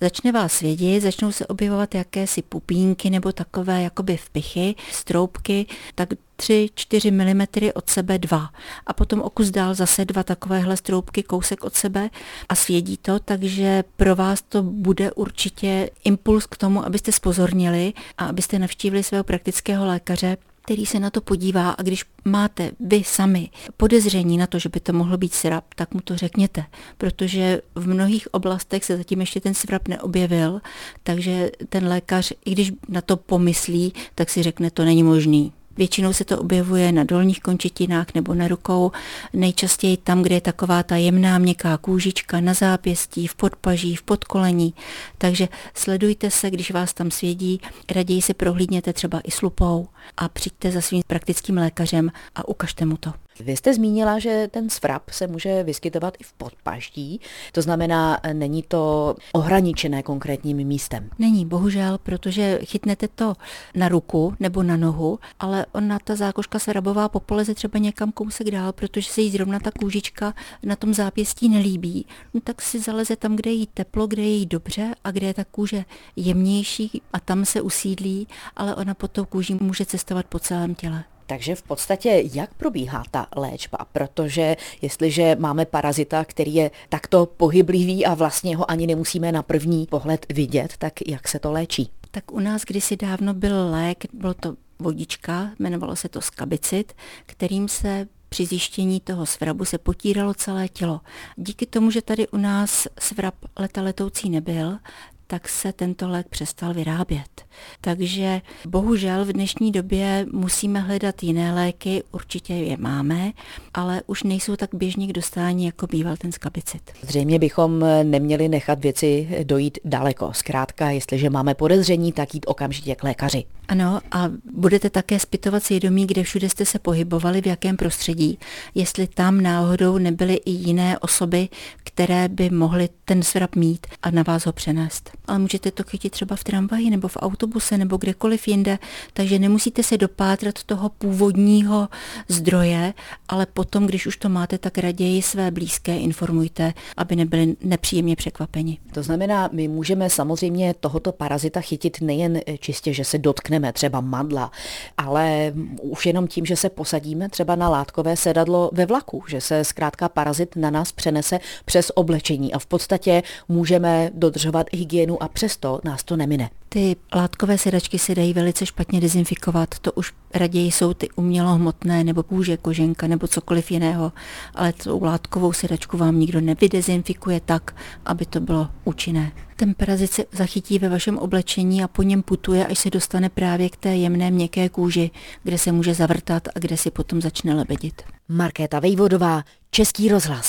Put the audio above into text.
Začne vás svědět, začnou se objevovat jakési pupínky nebo takové jakoby vpichy, stroupky, tak 3-4 mm od sebe dva. A potom o kus dál zase dva takovéhle stroupky, kousek od sebe a svědí to, takže pro vás to bude určitě impuls k tomu, abyste spozornili a abyste navštívili svého praktického lékaře, který se na to podívá a když máte vy sami podezření na to, že by to mohlo být svrap, tak mu to řekněte, protože v mnohých oblastech se zatím ještě ten svrap neobjevil, takže ten lékař, i když na to pomyslí, tak si řekne, to není možný. Většinou se to objevuje na dolních končetinách nebo na rukou, nejčastěji tam, kde je taková ta jemná měkká kůžička na zápěstí, v podpaží, v podkolení. Takže sledujte se, když vás tam svědí, raději se prohlídněte třeba i slupou a přijďte za svým praktickým lékařem a ukažte mu to. Vy jste zmínila, že ten svrap se může vyskytovat i v podpaždí, to znamená, není to ohraničené konkrétním místem. Není, bohužel, protože chytnete to na ruku nebo na nohu, ale ona ta zákoška svrabová popoleze třeba někam kousek dál, protože se jí zrovna ta kůžička na tom zápěstí nelíbí, no tak si zaleze tam, kde je jí teplo, kde je jí dobře a kde je ta kůže jemnější a tam se usídlí, ale ona pod tou kůží může cestovat po celém těle. Takže v podstatě jak probíhá ta léčba? Protože jestliže máme parazita, který je takto pohyblivý a vlastně ho ani nemusíme na první pohled vidět, tak jak se to léčí? Tak u nás kdysi dávno byl lék, bylo to vodička, jmenovalo se to skabicid, kterým se při zjištění toho svrabu se potíralo celé tělo. Díky tomu, že tady u nás svrab leta letoucí nebyl, tak se tento lék přestal vyrábět. Takže bohužel v dnešní době musíme hledat jiné léky, určitě je máme, ale už nejsou tak běžně k dostání, jako býval ten skabicid. Zřejmě bychom neměli nechat věci dojít daleko. Zkrátka, jestliže máme podezření, tak jít okamžitě k lékaři. Ano, a budete také zpytovat svědomí, kde všude jste se pohybovali, v jakém prostředí, jestli tam náhodou nebyly i jiné osoby, které by mohly ten svrap mít a na vás ho přenést. Ale můžete to chytit třeba v tramvaji nebo v autobuse nebo kdekoliv jinde, takže nemusíte se dopátrat toho původního zdroje, ale potom, když už to máte, tak raději své blízké informujte, aby nebyli nepříjemně překvapeni. To znamená, my můžeme samozřejmě tohoto parazita chytit nejen čistě, že se dotkne dotkneme třeba madla, ale už jenom tím, že se posadíme třeba na látkové sedadlo ve vlaku, že se zkrátka parazit na nás přenese přes oblečení a v podstatě můžeme dodržovat hygienu a přesto nás to nemine. Ty látkové sedačky se dají velice špatně dezinfikovat, to už raději jsou ty umělohmotné nebo kůže, koženka nebo cokoliv jiného, ale tou látkovou sedačku vám nikdo nevydezinfikuje tak, aby to bylo účinné. Ten parazit se zachytí ve vašem oblečení a po něm putuje, až se dostane právě k té jemné měkké kůži, kde se může zavrtat a kde si potom začne lebedit. Markéta Vejvodová, Český rozhlas.